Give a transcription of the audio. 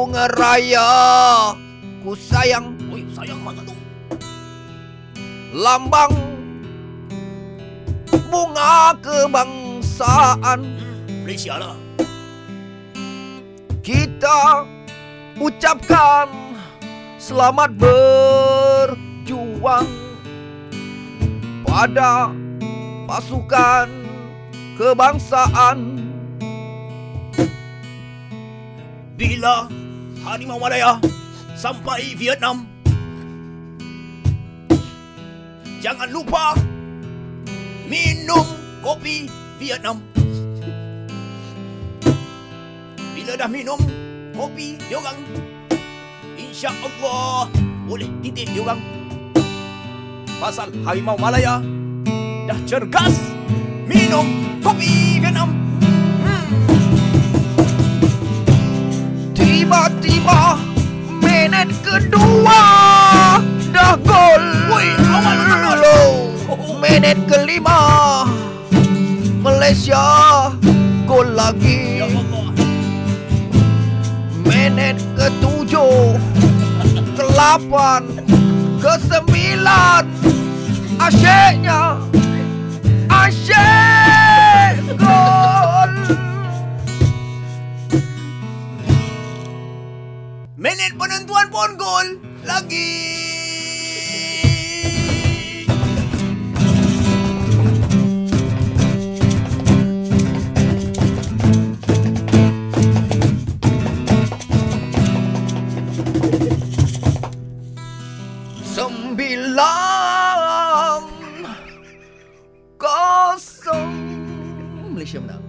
bunga raya. Ku sayang. Oi, sayang mana tu? lambang. Bunga kebangsaan. Malaysia lah. kita ucapkan selamat berjuang pada pasukan kebangsaan. Bila Harimau Malaya sampai Vietnam. Jangan lupa minum kopi Vietnam. Bila dah minum kopi diorang Insya Allah boleh titik diorang. Pasal Harimau Malaya dah cergas Tiba-tiba minit kedua dah gol. Woi, awal gol. Loh, Minit kelima Malaysia gol lagi. Ya Minit ketujuh Kelapan Kesembilan Asyiknya Minit penentuan pun gol. Lagi. Sembilan Kosong. Malaysia menang